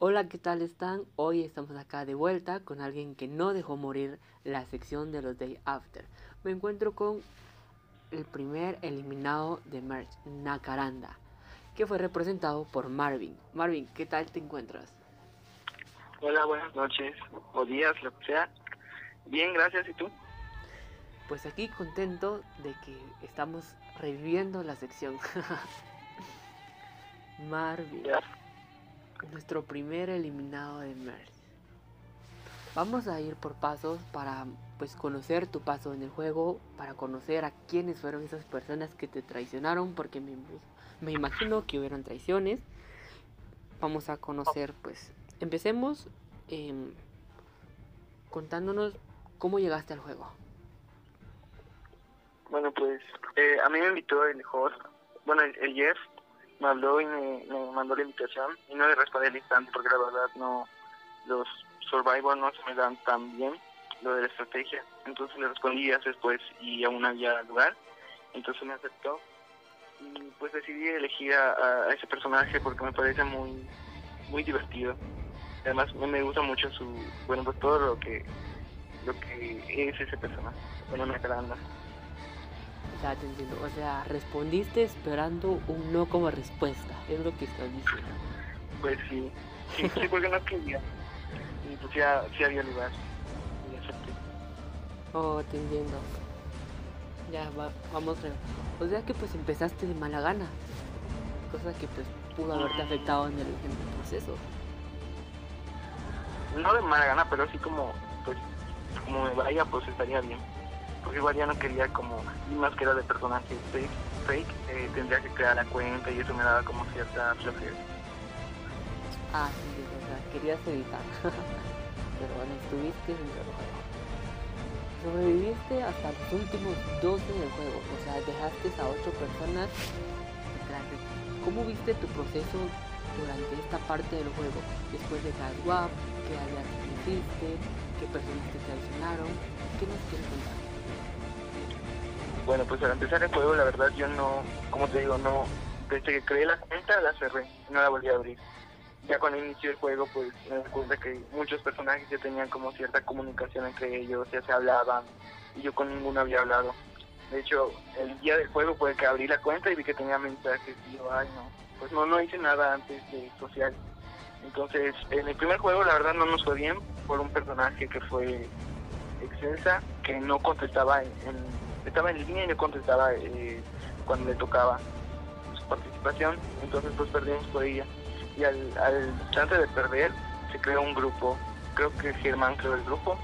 Hola, ¿qué tal están? Hoy estamos acá de vuelta con alguien que no dejó morir la sección de los Day After. Me encuentro con el primer eliminado de Merch, Nakaranda, que fue representado por Marvin. Marvin, ¿qué tal te encuentras? Hola, buenas noches o días, lo que sea. Bien, gracias. ¿Y tú? Pues aquí contento de que estamos reviviendo la sección. Marvin. Nuestro primer eliminado de Merge. Vamos a ir por pasos para pues conocer tu paso en el juego, para conocer a quiénes fueron esas personas que te traicionaron, porque me, me imagino que hubieron traiciones. Vamos a conocer, pues, empecemos em, contándonos cómo llegaste al juego. Bueno, pues eh, a mí me invitó el host, bueno, el, Jeff me habló y me, mandó la invitación y no le respondí al instante porque la verdad no, los Survivor no se me dan tan bien, lo de la estrategia. Entonces le respondí días después y aún había lugar, entonces me aceptó y pues decidí elegir a, ese personaje porque me parece muy muy divertido. Además me gusta mucho su, bueno, pues todo lo que lo que es ese personaje, bueno, una caranda. Ya te entiendo. O sea, respondiste esperando un no como respuesta. Es lo que estás diciendo. Pues sí. Sí, sí porque no quería. Y pues ya, sí había lugar. Y acepté. Oh, te entiendo. Ya, va, vamos. O sea que pues empezaste de mala gana. Cosa que pues pudo haberte afectado en el, en el proceso. No de mala gana, pero así como, pues, como me vaya, pues estaría bien porque igual ya no quería como, y más que era de personaje fake, fake eh, tendría que crear la cuenta y eso me daba como cierta flojera. Ah, sí, o sea, querías evitar. Pero bueno, estuviste del juego. Sobreviviste hasta los últimos 12 del juego, o sea, dejaste a 8 personas detrás de ¿Cómo viste tu proceso durante esta parte del juego? Después de cada swap, qué áreas hiciste, qué personas te traicionaron, ¿qué nos quieres contar? Bueno, pues al empezar el juego, la verdad yo no, como te digo, no, desde que creé la cuenta la cerré, no la volví a abrir. Ya cuando inició el juego, pues me di cuenta que muchos personajes ya tenían como cierta comunicación entre ellos, ya se hablaban, y yo con ninguno había hablado. De hecho, el día del juego fue que abrí la cuenta y vi que tenía mensajes y yo, ay no, pues no, no hice nada antes de social. Entonces, en el primer juego la verdad no nos fue bien por un personaje que fue excelsa, que no contestaba en estaba en línea y no contestaba eh, cuando le tocaba su participación, entonces pues perdimos por ella. Y al, al instante de perder, se creó un grupo, creo que Germán creó el grupo,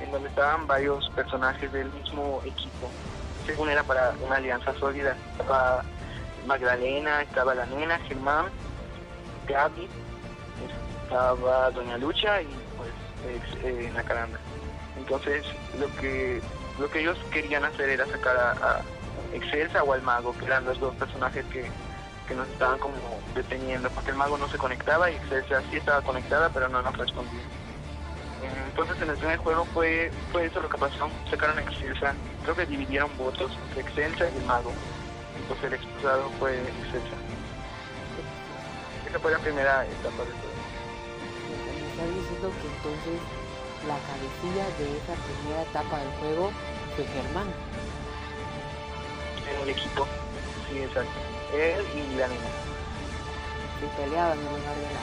en donde estaban varios personajes del mismo equipo. Según era para una alianza sólida, estaba Magdalena, estaba la nena, Germán, Gaby, estaba Doña Lucha y pues eh, Nacaranda. Entonces lo que lo que ellos querían hacer era sacar a, Excelsa o al mago, que eran los dos personajes que, nos estaban como deteniendo, porque el mago no se conectaba y Excelsa sí estaba conectada, pero no nos respondía. Entonces en el primer juego fue, fue eso lo que pasó, sacaron a Excelsa, creo que dividieron votos entre Excelsa y el mago, entonces el expulsado fue Excelsa. Esa fue la primera etapa de todo. Me estás diciendo que entonces la cabecilla de esa primera etapa del juego fue Germán. En el equipo, sí, exacto. Él y la niña. Y peleaban en lugar de la...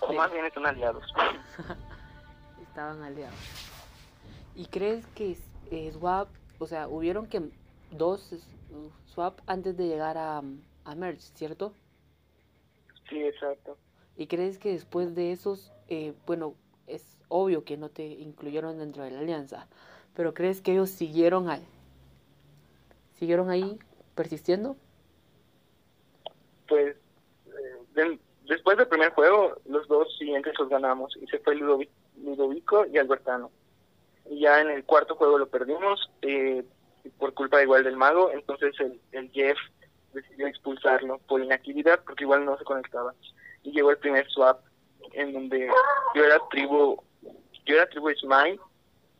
O más bien están aliados. Estaban aliados. ¿Y crees que eh, Swap, o sea, hubieron que dos Swap antes de llegar a, a Merge, ¿cierto? Sí, exacto. ¿Y crees que después de esos eh, bueno, es obvio que no te incluyeron dentro de la alianza, pero ¿crees que ellos siguieron ahí? ¿Siguieron ahí persistiendo? Pues eh, después del primer juego, los dos siguientes los ganamos y se fue Ludovico y Albertano. Y ya en el cuarto juego lo perdimos eh, por culpa igual del mago, entonces el, el Jeff decidió expulsarlo por inactividad porque igual no se conectaba. Y llegó el primer swap en donde yo era tribu, yo era tribu Ismail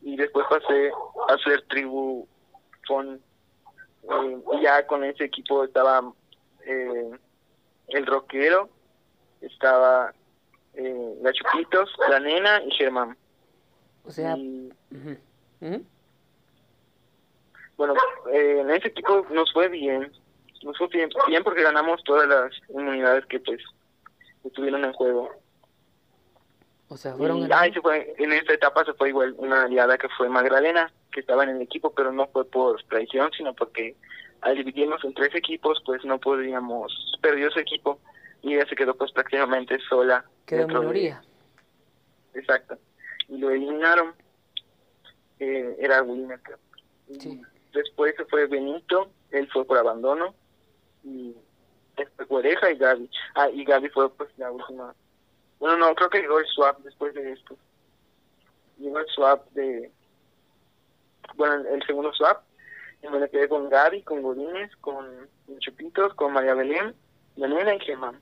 y después pasé a ser tribu Fon. Eh, y ya con ese equipo estaba eh, el rockero, estaba eh, la Chupitos, la Nena y Germán. O sea, Y, bueno, eh, en ese equipo nos fue bien. Nos fue bien, bien porque ganamos todas las inmunidades que pues estuvieron en juego. O sea, fueron Y, se fue, en esta etapa se fue igual una aliada que fue Magdalena, que estaba en el equipo, pero no fue por traición, sino porque al dividirnos en tres equipos, pues no podíamos, perdió su equipo y ella se quedó pues prácticamente sola. quedó en dentro de- minoría. Exacto. Y lo eliminaron. Eh, era Wilmer. Sí. Después se fue Benito, él fue por abandono. Y después Oreja y Gaby. Ah, y Gaby fue pues la última. Bueno, no, creo que llegó el swap después de esto. Llegó el swap de. Bueno, el, el segundo swap. Y me quedé con Gaby, con Godínez, con Chupitos, con María Belén, la nena y Germán.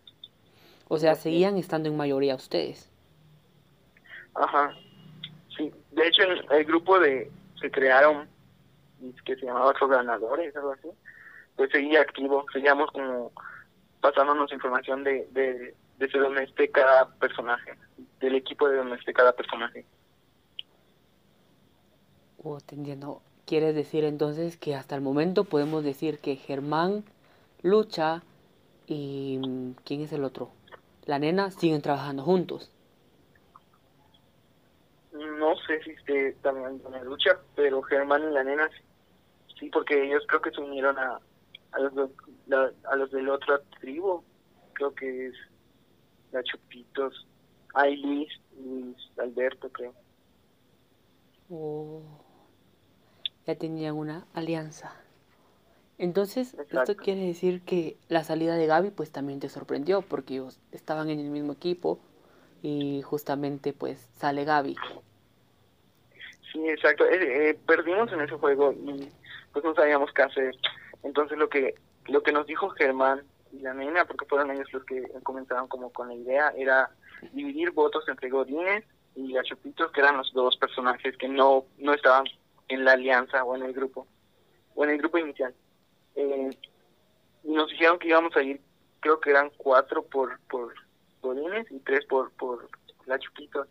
O sea, seguían estando en mayoría ustedes. Ajá. Sí, de hecho el grupo de se crearon que se llamaba Los Ganadores, algo así, pues seguía activo, seguíamos como pasándonos información de, de, de dónde esté cada personaje, del equipo de donde esté cada personaje. Oh, te entiendo. Quieres decir entonces que hasta el momento podemos decir que Germán, Lucha y mm, ¿quién es el otro? La nena siguen trabajando juntos. No sé si esté también la lucha, pero Germán y la nena sí, porque ellos creo que se unieron a, a, los, de- a los del otro tribu, creo que es la Chupitos, hay Luis, Luis Alberto creo. Oh, ya tenían una alianza. Entonces, esto quiere decir que la salida de Gaby pues también te sorprendió porque ellos estaban en el mismo equipo y justamente pues sale Gaby. Sí, exacto. Eh, eh, perdimos en ese juego y pues no sabíamos qué hacer. Entonces lo que lo que nos dijo Germán y la nena, porque fueron ellos los que comenzaron como con la idea, era dividir votos entre Godínez y la Chupitos, que eran los dos personajes que no no estaban en la alianza o en el grupo o en el grupo inicial. Eh, nos dijeron que íbamos a ir, creo que eran cuatro por por Godínez y tres por por la Chupitos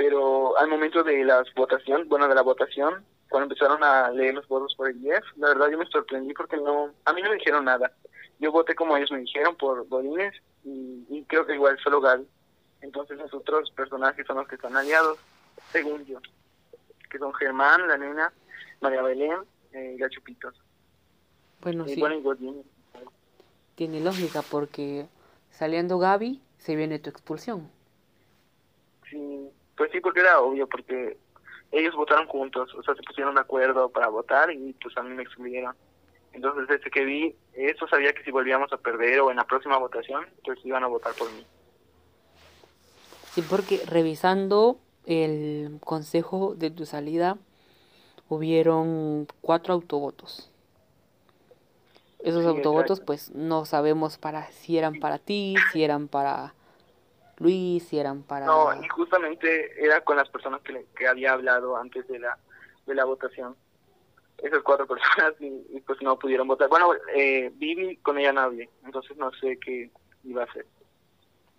pero al momento de la votación, bueno, de la votación, cuando empezaron a leer los votos por el 10, la verdad yo me sorprendí porque no, a mí no me dijeron nada. Yo voté como ellos me dijeron por Godínez y, y creo que igual solo Gaby. Entonces los otros personajes son los que están aliados, según yo, que son Germán, la nena, María Belén eh, y la Chupitos. Bueno, y sí, bueno, y Godínez. tiene lógica porque saliendo Gaby se viene tu expulsión. Sí, pues sí, porque era obvio, porque ellos votaron juntos, o sea, se pusieron de acuerdo para votar y pues a mí me excluyeron. Entonces, desde que vi eso, sabía que si volvíamos a perder o en la próxima votación, pues iban a votar por mí. Sí, porque revisando el consejo de tu salida, hubieron cuatro autovotos. Esos Sí, autovotos, exacto. pues no sabemos para si eran para ti, si eran para Luis, si eran para... No, y justamente era con las personas que, le- que había hablado antes de la de la votación. Esas cuatro personas y, y, pues no pudieron votar. Bueno, eh, Vivi con ella no hablé, entonces no sé qué iba a hacer.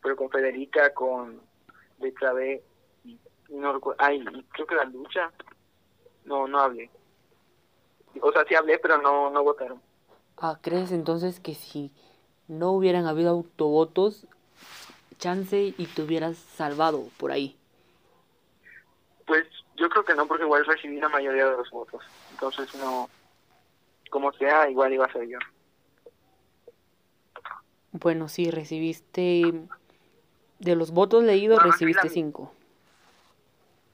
Pero con Federica, con Betsabe, y, y no recuerdo, ay, creo que la lucha, no, no hablé. O sea, sí hablé, pero no, no votaron. Ah, ¿crees entonces que si no hubieran habido autovotos, chance y te hubieras salvado por ahí? Pues yo creo que no, porque igual recibí la mayoría de los votos. Entonces no, como sea, igual iba a ser yo. Bueno, sí, recibiste... De los votos leídos, sí, recibiste la- cinco.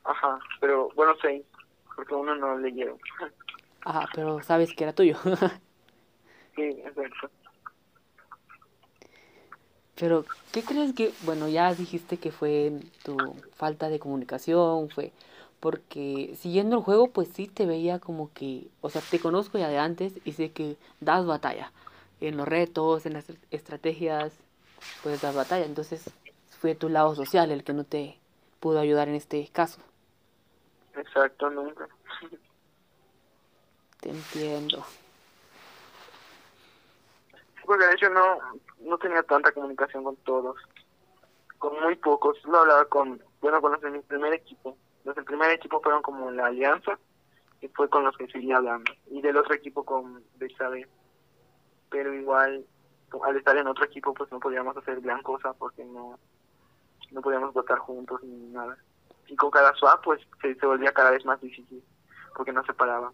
Ajá, pero bueno, seis, porque uno no leyeron. Ajá, pero sabes que era tuyo. Sí, exacto. Pero, ¿qué crees que, bueno, ya dijiste que fue tu falta de comunicación, fue porque siguiendo el juego, pues sí te veía como que, o sea, te conozco ya de antes y sé que das batalla en los retos, en las estrategias, pues das batalla. Entonces, fue tu lado social el que no te pudo ayudar en este caso. Exacto, nunca. Te entiendo. Porque de hecho no, no tenía tanta comunicación con todos. con muy pocos. Solo hablaba con, bueno, con los del primer equipo. Los del primer equipo fueron como la alianza, y fue con los que seguía hablando. Y del otro equipo con Betsabe. Pero igual, al estar en otro equipo, pues no podíamos hacer gran cosa porque no, no podíamos votar juntos ni nada. Y con cada swap, pues se, volvía cada vez más difícil porque no se paraba.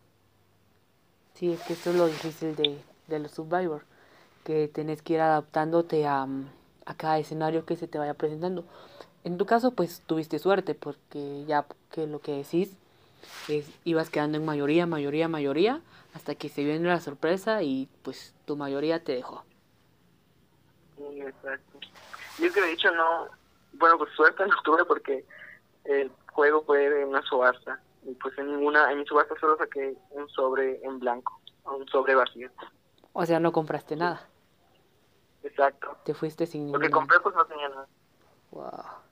Sí, es que eso es lo difícil de, de los Survivor, que tenés que ir adaptándote a, a cada escenario que se te vaya presentando. En tu caso, pues tuviste suerte, porque ya que lo que decís es, ibas quedando en mayoría, mayoría, mayoría, hasta que se viene la sorpresa y pues tu mayoría te dejó. Exacto. Y es que de hecho no, bueno, pues suerte no tuve porque el juego fue de una subasta. Y pues en ninguna, en mi subasta solo saqué un sobre en blanco, un sobre vacío. O sea, no compraste nada. Exacto. Te fuiste sin Lo que compré pues no tenía nada. Wow.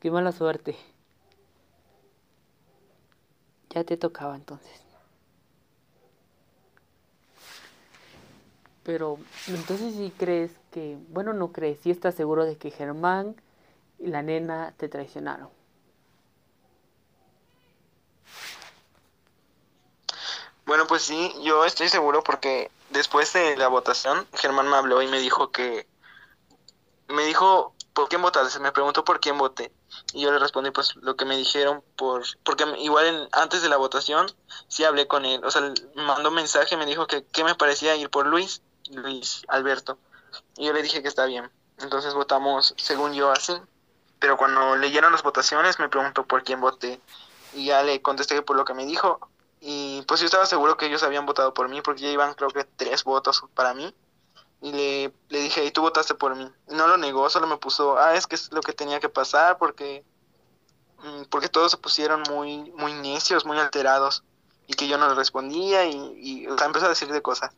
Qué mala suerte. Ya te tocaba entonces. Pero entonces sí crees que, bueno, no crees, sí estás seguro de que Germán y la nena te traicionaron. Bueno, pues sí, yo estoy seguro porque después de la votación, Germán me habló y me dijo que... Me dijo, ¿por quién votaste? Me preguntó por quién voté. Y yo le respondí, pues, lo que me dijeron, por porque igual antes de la votación, sí hablé con él. O sea, me mandó mensaje, me dijo que qué me parecía ir por Luis, Luis Alberto. Y yo le dije que está bien. Entonces votamos, según yo, así. Pero cuando leyeron las votaciones, me preguntó por quién voté. Y ya le contesté por lo que me dijo. Y pues yo estaba seguro que ellos habían votado por mí, porque ya iban creo que tres votos para mí. Y le, le dije, y tú votaste por mí. Y no lo negó, solo me puso, ah, es que es lo que tenía que pasar, porque, mm, porque todos se pusieron muy, muy necios, muy alterados. Y que yo no le respondía, y, y o sea, empezó a decir de cosas.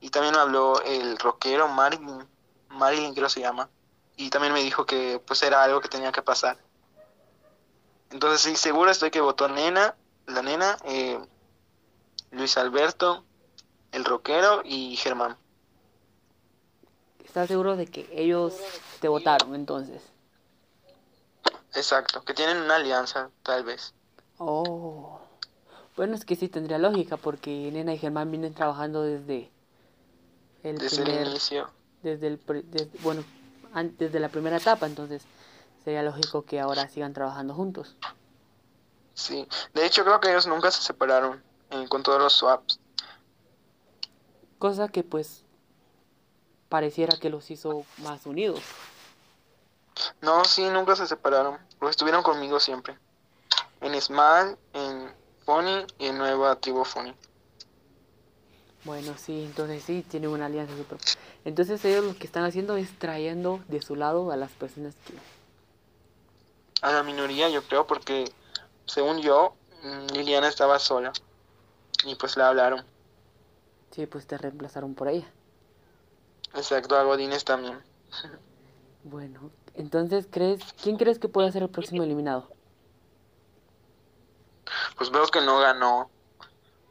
Y también me habló el rockero Marilyn, Marilyn creo se llama. Y también me dijo que pues era algo que tenía que pasar. Entonces sí, seguro estoy que votó Nena, la nena, eh, Luis Alberto, el rockero y Germán. ¿Estás seguro de que ellos te votaron entonces? Exacto, que tienen una alianza, tal vez. Oh. Bueno, es que sí tendría lógica porque Nena y Germán vienen trabajando desde el Desde el primer, inicio. desde el, desde- bueno, an- desde la primera etapa, entonces sería lógico que ahora sigan trabajando juntos. Sí. De hecho, creo que ellos nunca se separaron eh, con todos los swaps. Cosa que pues pareciera que los hizo más unidos. No, sí, nunca se separaron. Porque estuvieron conmigo siempre. En Small, en Funny y en Nueva Tribu Funny. Bueno, sí, entonces sí, tienen una alianza súper. Entonces ellos lo que están haciendo es trayendo de su lado a las personas que... A la minoría, yo creo, porque según yo, mm, Liliana estaba sola. Y pues la hablaron. Sí, pues te reemplazaron por ella. Exacto, a Godínez también. Bueno, entonces crees, ¿quién crees que puede ser el próximo eliminado? Pues veo que no ganó.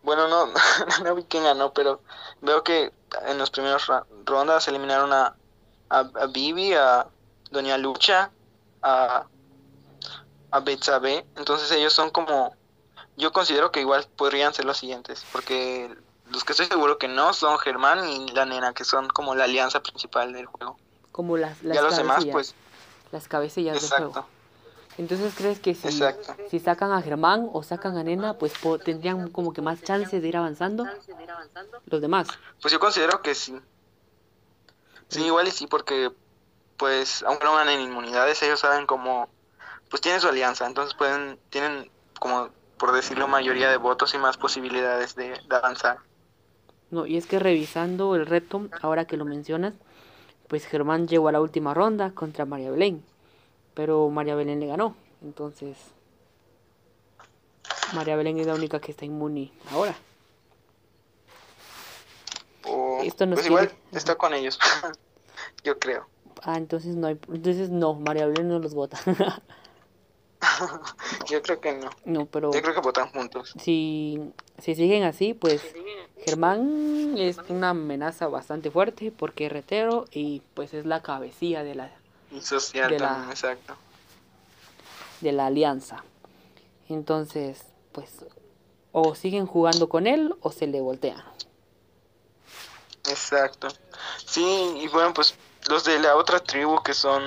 Bueno, no, no vi quién ganó, pero veo que en los primeros ra- rondas eliminaron a, a, a Vivi, a Doña Lucha, a, a Betsabe. Entonces ellos son como, yo considero que igual podrían ser los siguientes, porque los que estoy seguro que no son Germán y la nena, que son como la alianza principal del juego. Como las, las ya los demás, pues, las cabecillas del exacto, juego. Entonces crees que si, exacto. si sacan a Germán o sacan a Nena, pues po- tendrían como que más chances de ir avanzando los demás. Pues yo considero que sí. Sí, igual y sí, porque pues aunque no ganen inmunidades, ellos saben cómo, pues tienen su alianza, entonces pueden, tienen como, por decirlo, mayoría de votos y más posibilidades de, de avanzar. No, y es que revisando el reto, ahora que lo mencionas, pues Germán llegó a la última ronda contra María Belén, pero María Belén le ganó, entonces María Belén es la única que está inmune ahora. O, Esto nos pues igual está con ellos, yo creo. Ah, entonces no hay, entonces no, María Belén no los vota. Yo creo que no. no, pero Yo creo que votan juntos. si, si siguen así, pues Germán es una amenaza bastante fuerte porque es retero y pues es la cabecilla de la, Y social De la- también, exacto. de la alianza. Entonces, pues, o siguen jugando con él o se le voltean. Exacto. Sí, y bueno, pues los de la otra tribu que son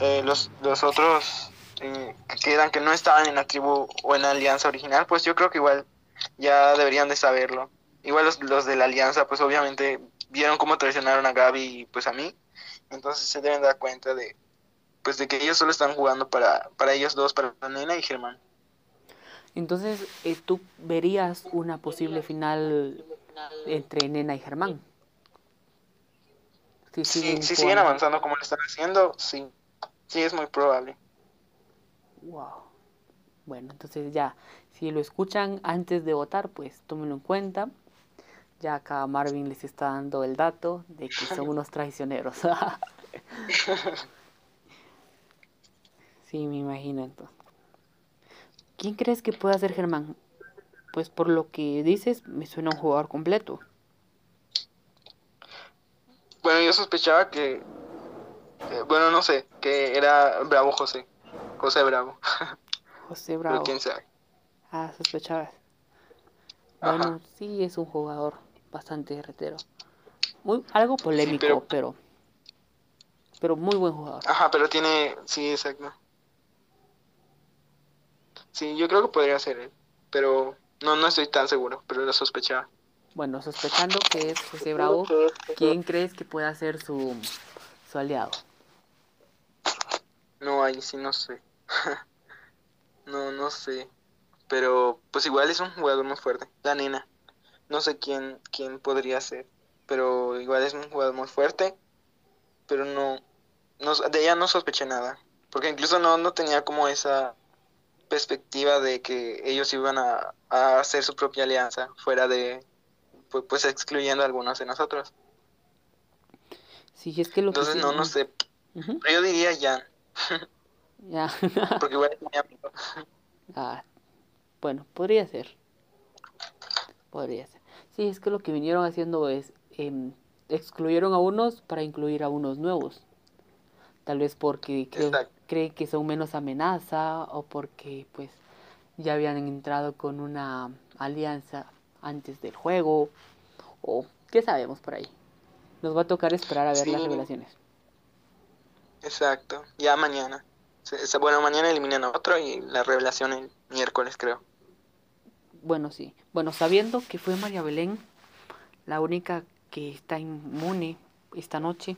eh, los, los otros eh, que quedan, que no estaban en la tribu o en la alianza original, pues yo creo que igual ya deberían de saberlo. Igual los, los de la alianza, pues obviamente vieron cómo traicionaron a Gaby y pues a mí, entonces se deben dar cuenta de pues de que ellos solo están jugando para, para ellos dos, para nena y Germán. Entonces, eh, tú verías una posible final entre Nena y Germán. Si Si, siguen si siguen avanzando como lo están haciendo, sí, sí es muy probable. Wow. Bueno, entonces ya, si lo escuchan antes de votar, pues tómenlo en cuenta. Ya acá Marvin les está dando el dato de que son unos traicioneros. sí, me imagino entonces. ¿Quién crees que pueda ser Germán? Pues por lo que dices, me suena un jugador completo. Bueno, yo sospechaba que, eh, bueno, no sé, que era Bravo José, José Bravo, José pero Bravo. quién sabe. Ah, sospechabas. Ajá. Bueno, sí es un jugador bastante retero. Muy, algo polémico, pero- pero, pero muy buen jugador. Ajá, pero tiene, sí, exacto. Sí, yo creo que podría ser él, pero no, no estoy tan seguro, pero lo sospechaba. Bueno, sospechando que es José Bravo, ¿quién crees que pueda ser su, su aliado? No, ahí sí no sé. no, no sé. Pero pues igual es un jugador muy fuerte. La nena. No sé quién, quién podría ser. Pero igual es un jugador muy fuerte. Pero no, no de ella no sospeché nada. Porque incluso no, no tenía como esa perspectiva de que ellos iban a, a hacer su propia alianza. Fuera de, pues, pues excluyendo a algunos de nosotros. Sí, es que lo que Entonces sí- no, no sé. Yo diría Jan. Ya. Porque igual es mi amigo. Ah, bueno, podría ser. Podría ser. Sí, es que lo que vinieron haciendo es em, excluyeron a unos para incluir a unos nuevos. Tal vez porque creen que son menos amenaza o porque pues ya habían entrado con una alianza antes del juego o qué sabemos por ahí. Nos va a tocar esperar a ver las revelaciones. Exacto, ya mañana. Se- Bueno, mañana eliminan a otro y la revelación el miércoles, creo. Bueno, sí. Bueno, sabiendo que fue María Belén la única que está inmune esta noche,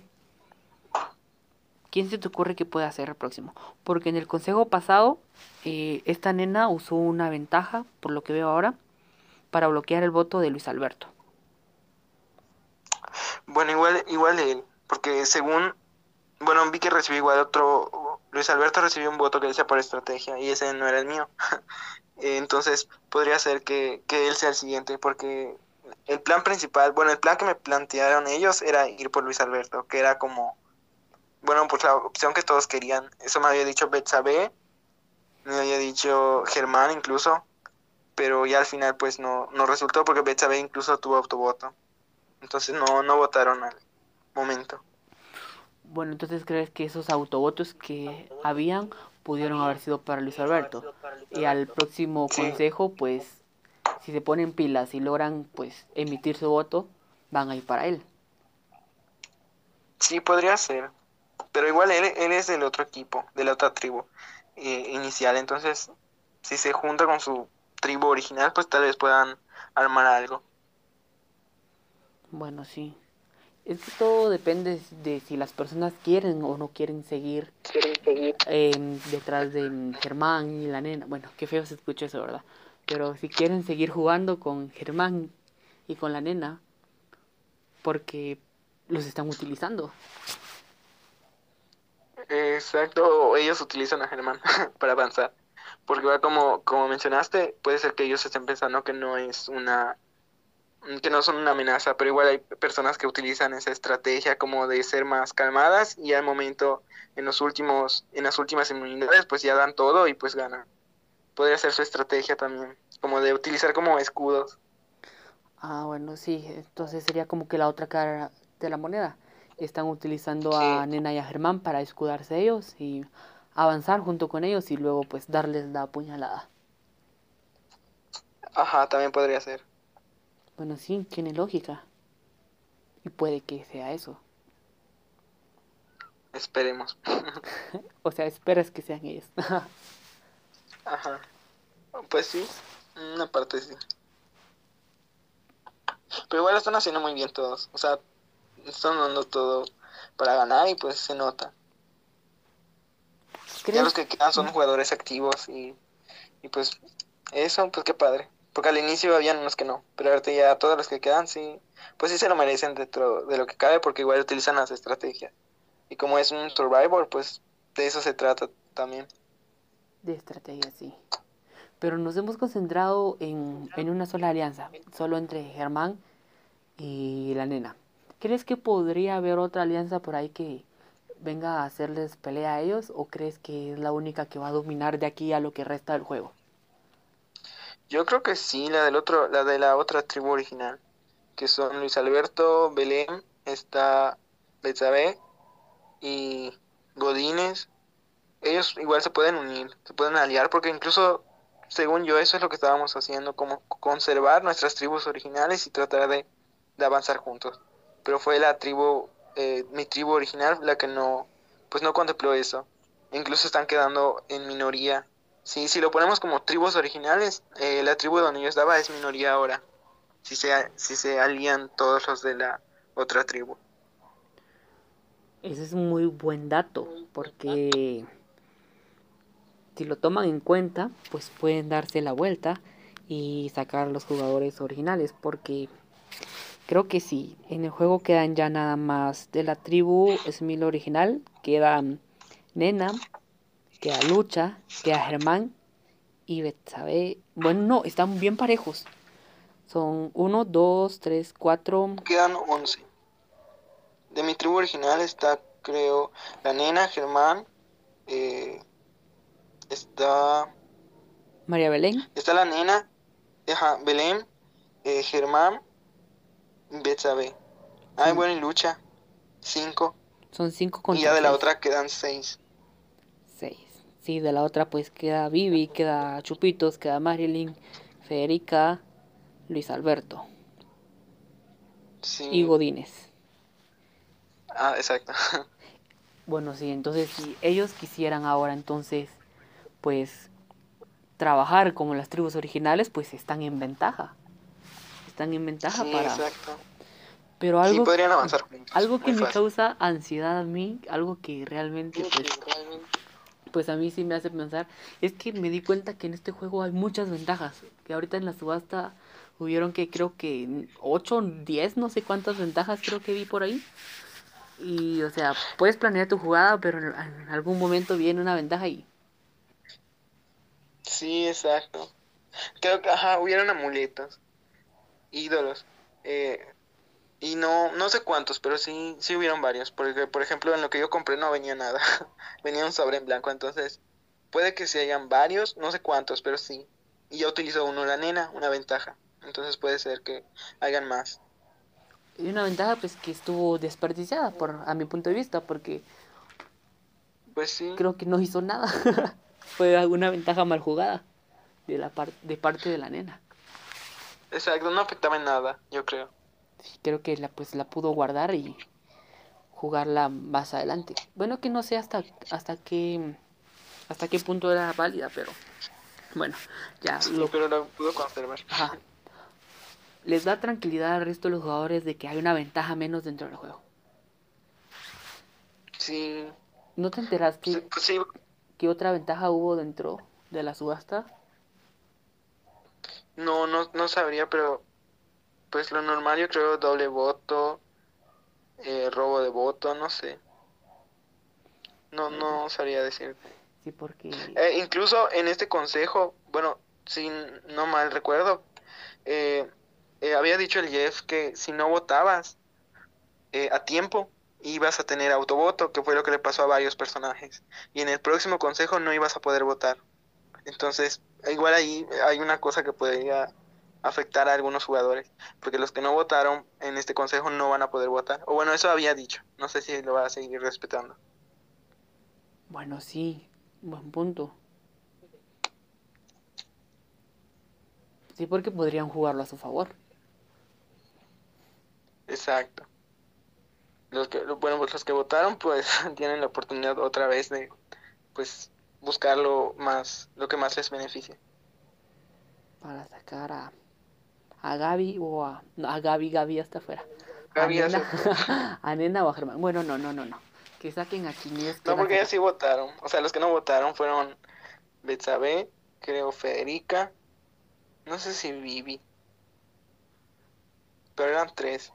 ¿quién se te ocurre que pueda ser el próximo? Porque en el consejo pasado, eh, esta nena usó una ventaja, por lo que veo ahora, para bloquear el voto de Luis Alberto. Bueno, igual, igual él, porque según, bueno, vi que recibió igual otro, Luis Alberto recibió un voto que decía por estrategia y ese no era el mío. Eh, Entonces podría ser que, que él sea el siguiente, porque el plan principal, bueno, el plan que me plantearon ellos era ir por Luis Alberto, que era como, bueno, pues la opción que todos querían. Eso me había dicho Betsabe, me había dicho Germán incluso, pero ya al final pues no, no resultó porque Betsabe incluso tuvo autovoto. Entonces no, no votaron al momento. Bueno, entonces crees que esos autovotos que habían pudieron haber sido para Luis Alberto. Y al próximo Sí. consejo, pues, si se ponen pilas y logran, pues, emitir su voto, van a ir para él. Sí, podría ser. Pero igual él, él es del otro equipo, de la otra tribu eh, inicial. Entonces, si se junta con su tribu original, pues tal vez puedan armar algo. Bueno, sí. Es que todo depende de si las personas quieren o no quieren seguir em, detrás de Germán y la nena. Bueno, qué feo se escucha eso, ¿verdad? Pero si quieren seguir jugando con Germán y con la nena, porque los están utilizando. Exacto, ellos utilizan a Germán para avanzar. Porque igual como, como mencionaste, puede ser que ellos estén pensando que no es una que no son una amenaza, pero igual hay personas que utilizan esa estrategia como de ser más calmadas y al momento en los últimos en las últimas inmunidades pues ya dan todo y pues ganan. Podría ser su estrategia también, como de utilizar como escudos. Ah, bueno, sí, entonces sería como que la otra cara de la moneda. están utilizando a Nena y a Germán para escudarse ellos y avanzar junto con ellos y luego pues darles la puñalada. Ajá, también podría ser. Bueno, sí, tiene lógica. Y puede que sea eso. Esperemos. o sea, esperas que sean ellos. Ajá. Pues sí, una parte sí. Pero igual están haciendo muy bien todos. O sea, están dando todo para ganar y pues se nota. Ya los que quedan son jugadores activos y, y pues eso, pues qué padre. Porque al inicio habían unos que no, pero ahorita ya todos los que quedan sí, pues sí se lo merecen dentro de lo que cabe porque igual utilizan las estrategias. Y como es un survivor, pues de eso se trata también. De estrategia, sí. Pero nos hemos concentrado en, en una sola alianza, solo entre Germán y la nena. ¿Crees que podría haber otra alianza por ahí que venga a hacerles pelea a ellos o crees que es la única que va a dominar de aquí a lo que resta del juego? Yo creo que sí, la del otro, la de la otra tribu original, que son Luis Alberto, Belén, está Betsabe y Godínez. Ellos igual se pueden unir, se pueden aliar porque incluso según yo eso es lo que estábamos haciendo, como conservar nuestras tribus originales y tratar de, de avanzar juntos. Pero fue la tribu, eh, mi tribu original la que no, pues no contempló eso. Incluso están quedando en minoría Sí, si lo ponemos como tribus originales, eh, la tribu donde yo estaba es minoría ahora. Si se, si se alían todos los de la otra tribu. Ese es un muy buen dato, porque si lo toman en cuenta, pues pueden darse la vuelta y sacar los jugadores originales, porque creo que sí, en el juego quedan ya nada más de la tribu Smil original, quedan Nena, queda Lucha, queda Germán y Betsabe. Bueno, no, están bien parejos. Son 1, 2, 3, 4. Quedan 11. De mi tribu original está, creo, la nena, Germán. Eh, está. María Belén. Está la nena, ajá, Belén, eh, Germán, Betsabe. Ah, bueno, y Lucha. 5. Son 5 con Y ya de la otra quedan 6. Sí, de la otra pues queda Vivi, queda Chupitos, queda Marilyn, Federica, Luis Alberto. Y Godínez. Ah, exacto. Bueno, sí, entonces si ellos quisieran ahora entonces pues trabajar como las tribus originales, pues están en ventaja. Están en ventaja sí, para... Exacto. Pero algo, sí, podrían avanzar juntos. algo que me causa ansiedad a mí, algo que realmente, pues, pues a mí sí me hace pensar, es que me di cuenta que en este juego hay muchas ventajas, que ahorita en la subasta hubieron que creo que 8, 10, no sé cuántas ventajas creo que vi por ahí. Y o sea, puedes planear tu jugada, pero en algún momento viene una ventaja y... Sí, exacto. Creo que, ajá, hubieron amuletos, ídolos. Eh, y no, no sé cuántos, pero sí, sí hubieron varios. Porque, por ejemplo, en lo que yo compré no venía nada. venía un sobre en blanco. Entonces, puede que se hayan varios, no sé cuántos, pero sí. Y ya utilizó uno la nena, una ventaja. Entonces puede ser que hayan más. Y una ventaja, pues, que estuvo desperdiciada, por, a mi punto de vista, porque. Pues sí. Creo que no hizo nada. Fue alguna ventaja mal jugada de, la de parte de la nena. Exacto, no afectaba en nada, yo creo creo que la pues la pudo guardar y jugarla más adelante. Bueno que no sé hasta hasta qué hasta qué punto era válida, pero bueno, ya lo pero la pudo conservar. Les da tranquilidad al resto de los jugadores de que hay una ventaja menos dentro del juego. Sí. ¿No te enteraste pues qué otra ventaja hubo dentro de la subasta? No, no, no sabría, pero pues lo normal yo creo doble voto, eh, robo de voto, no sé. No, no sabría decir. Sí, porque... Eh, incluso en este consejo, bueno, si no mal recuerdo, eh, había dicho el Jeff que si no votabas a tiempo, ibas a tener autovoto, que fue lo que le pasó a varios personajes. Y en el próximo consejo no ibas a poder votar. Entonces, igual ahí hay una cosa que podría afectar a algunos jugadores, porque los que no votaron en este consejo no van a poder votar. O bueno, eso había dicho. No sé si lo va a seguir respetando. Bueno, sí, buen punto. Sí, porque podrían jugarlo a su favor. Exacto. Los que, bueno, pues los que votaron, pues tienen la oportunidad otra vez de, pues, buscar lo más, lo que más les beneficie. Para sacar a, a Gaby o a, no, a Gaby, Gaby hasta afuera. Gaby a, hace- Nena, a Nena o a Germán. Bueno, no, no, no, no. Que saquen a Quiñez. No, porque sacar- sí votaron. O sea, los que no votaron fueron Betsabe, creo Federica, no sé si Vivi. Pero eran tres.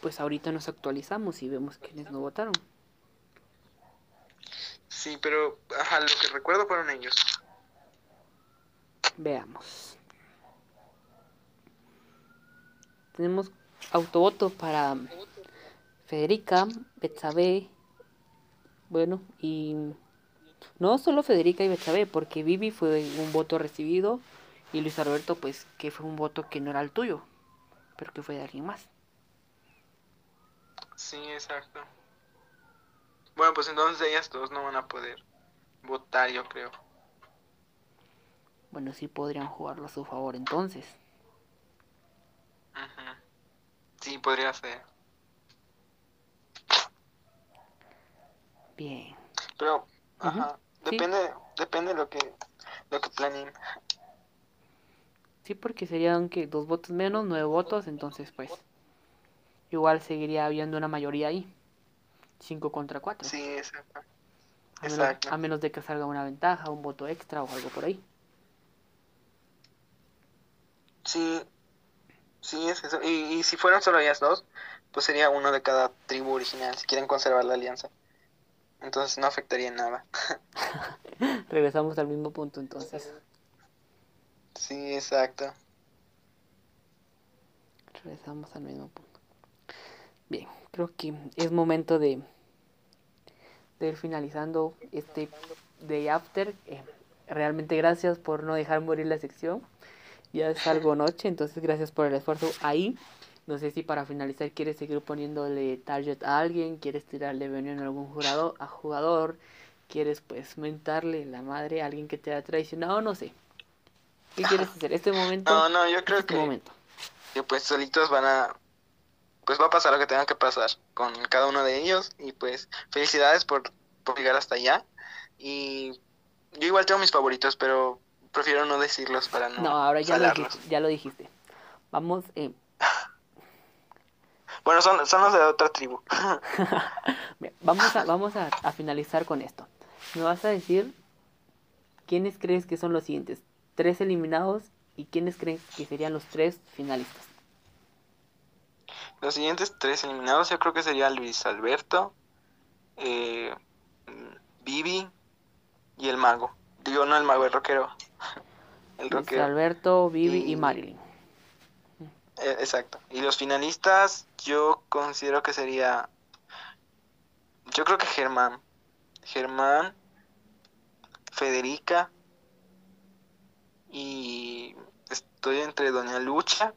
Pues ahorita nos actualizamos y vemos quiénes no votaron. Sí, pero ajá, lo que recuerdo fueron ellos. Veamos. Tenemos autovoto para Federica, Betsabe, bueno, y no solo Federica y Betsabe, porque Vivi fue un voto recibido y Luis Alberto, pues, que fue un voto que no era el tuyo, pero que fue de alguien más. Sí, exacto. Bueno, pues entonces ellas dos no van a poder votar, yo creo. Bueno, sí podrían jugarlo a su favor entonces. Ujú. Sí, podría ser. Bien. Pero, ajá, sí. depende, depende lo que, lo que planeen. Sí, porque serían que dos votos menos, nueve votos, entonces pues igual seguiría habiendo una mayoría ahí. Cinco contra cuatro. Sí, exacto. a, menos, exacto. a menos de que salga una ventaja, un voto extra o algo por ahí. Sí, sí, es eso. Y, y si fueran solo ellas dos, pues sería uno de cada tribu original, si quieren conservar la alianza. Entonces no afectaría nada. Regresamos al mismo punto entonces. Sí, exacto. Regresamos al mismo punto. Bien, creo que es momento de, de ir finalizando este Day After. Eh, realmente gracias por no dejar morir la sección. Ya es algo noche, entonces gracias por el esfuerzo ahí. No sé si para finalizar quieres seguir poniéndole target a alguien, quieres tirarle veneno a algún jugador, a jugador, quieres pues mentarle la madre a alguien que te ha traicionado, no sé. ¿Qué quieres hacer? Este momento No, no, yo creo es tu que, momento. que pues solitos van a... Pues va a pasar lo que tenga que pasar con cada uno de ellos. Y pues felicidades por, por llegar hasta allá. Y yo igual tengo mis favoritos, pero prefiero no decirlos para no, No, ahora ya lo, dijiste, ya lo dijiste. Vamos, eh, Bueno, son, son los de otra tribu. Bien, Vamos, a, vamos a, a finalizar con esto. Me vas a decir quiénes crees que son los siguientes. Tres eliminados y quiénes crees que serían los tres finalistas. Los siguientes tres eliminados yo creo que sería Luis Alberto, eh, Vivi y el mago. Digo, no el mago, el rockero. El rockero. Alberto, Vivi y Y- Marilyn. Eh, exacto. Y los finalistas yo considero que sería... Yo creo que Germán. Germán, Federica y estoy entre Doña Lucha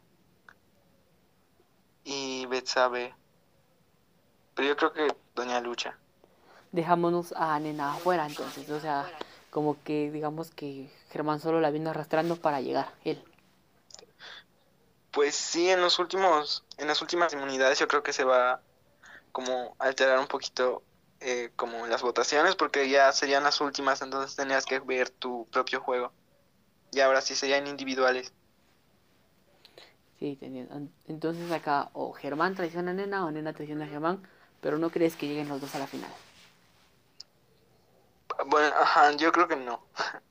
y Betsabe. Pero yo creo que Doña Lucha. Dejámonos a Nena afuera entonces. O sea, como que digamos que Germán solo la vino arrastrando para llegar. Él. Pues sí, en los últimos, en las últimas inmunidades yo creo que se va como alterar un poquito eh, como las votaciones porque ya serían las últimas, entonces tenías que ver tu propio juego. Y ahora sí serían individuales. Sí, entonces acá o Germán traiciona a Nena o Nena traiciona a Germán. Pero no crees que lleguen los dos a la final. Bueno, ajá, yo creo que no.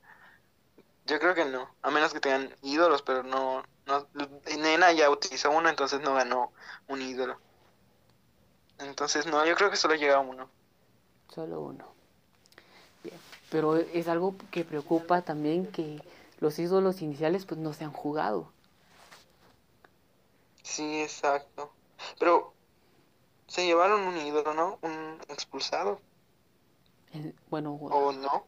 Yo creo que no, a menos que tengan ídolos, pero no, no, Nena ya utilizó uno, entonces no ganó un ídolo. Entonces no, yo creo que solo llega uno. Solo uno. Bien. Pero es algo que preocupa también que los ídolos iniciales pues no se han jugado. Sí, exacto. Pero se llevaron un ídolo, ¿no? Un expulsado, Bueno, ¿o no?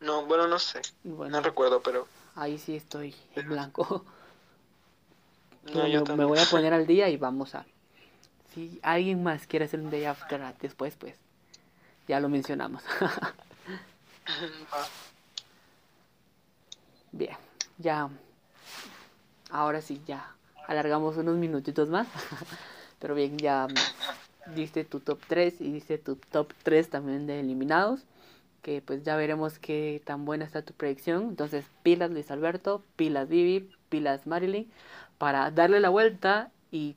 No, bueno, no sé, bueno, no recuerdo, pero ahí sí estoy en blanco. No, yo me, me voy a poner al día y vamos a... Si alguien más quiere hacer un day after después, pues ya lo mencionamos. Bien, ya. Ahora sí, ya. Alargamos unos minutitos más. Pero bien, ya diste tu top 3 y diste tu top 3 también de eliminados. Que pues ya veremos qué tan buena está tu predicción. Entonces, pilas Luis Alberto, pilas Vivi, pilas Marilyn. Para darle la vuelta y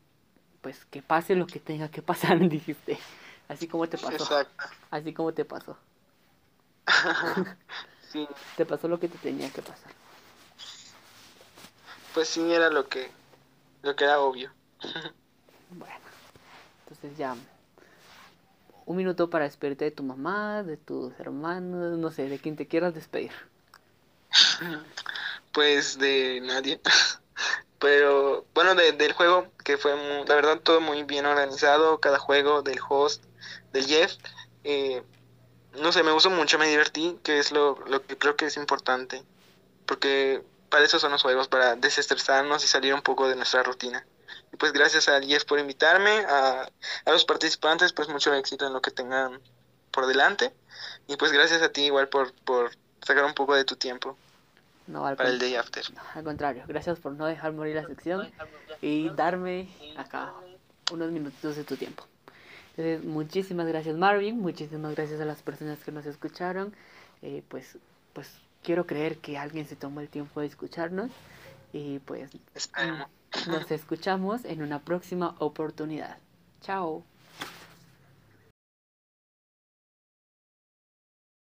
pues que pase lo que tenga que pasar, dijiste. Así como te pasó. Exacto. Así como te pasó. Sí, Te pasó lo que te tenía que pasar. pues sí era lo que lo que era obvio. Bueno, entonces ya un minuto para despedirte de tu mamá, de tus hermanos, no sé, de quien te quieras despedir. Pues de nadie. Pero bueno, de- del juego, que fue mu- la verdad todo muy bien organizado, cada juego del host, del Jeff. eh, no sé, me gustó mucho, me divertí, que es lo, lo que creo que es importante. Porque para eso son los juegos, para desestresarnos y salir un poco de nuestra rutina. Y pues gracias al Jeff por invitarme, a, a los participantes, pues mucho éxito en lo que tengan por delante. Y pues gracias a ti igual por, por sacar un poco de tu tiempo No, al, para el day after. al contrario, gracias por no dejar morir la sección y darme acá unos minutitos de tu tiempo. Entonces, muchísimas gracias Marvin, muchísimas gracias a las personas que nos escucharon. Eh, pues, pues quiero creer que alguien se tomó el tiempo de escucharnos y pues Esperemos. Nos escuchamos en una próxima oportunidad. Chao.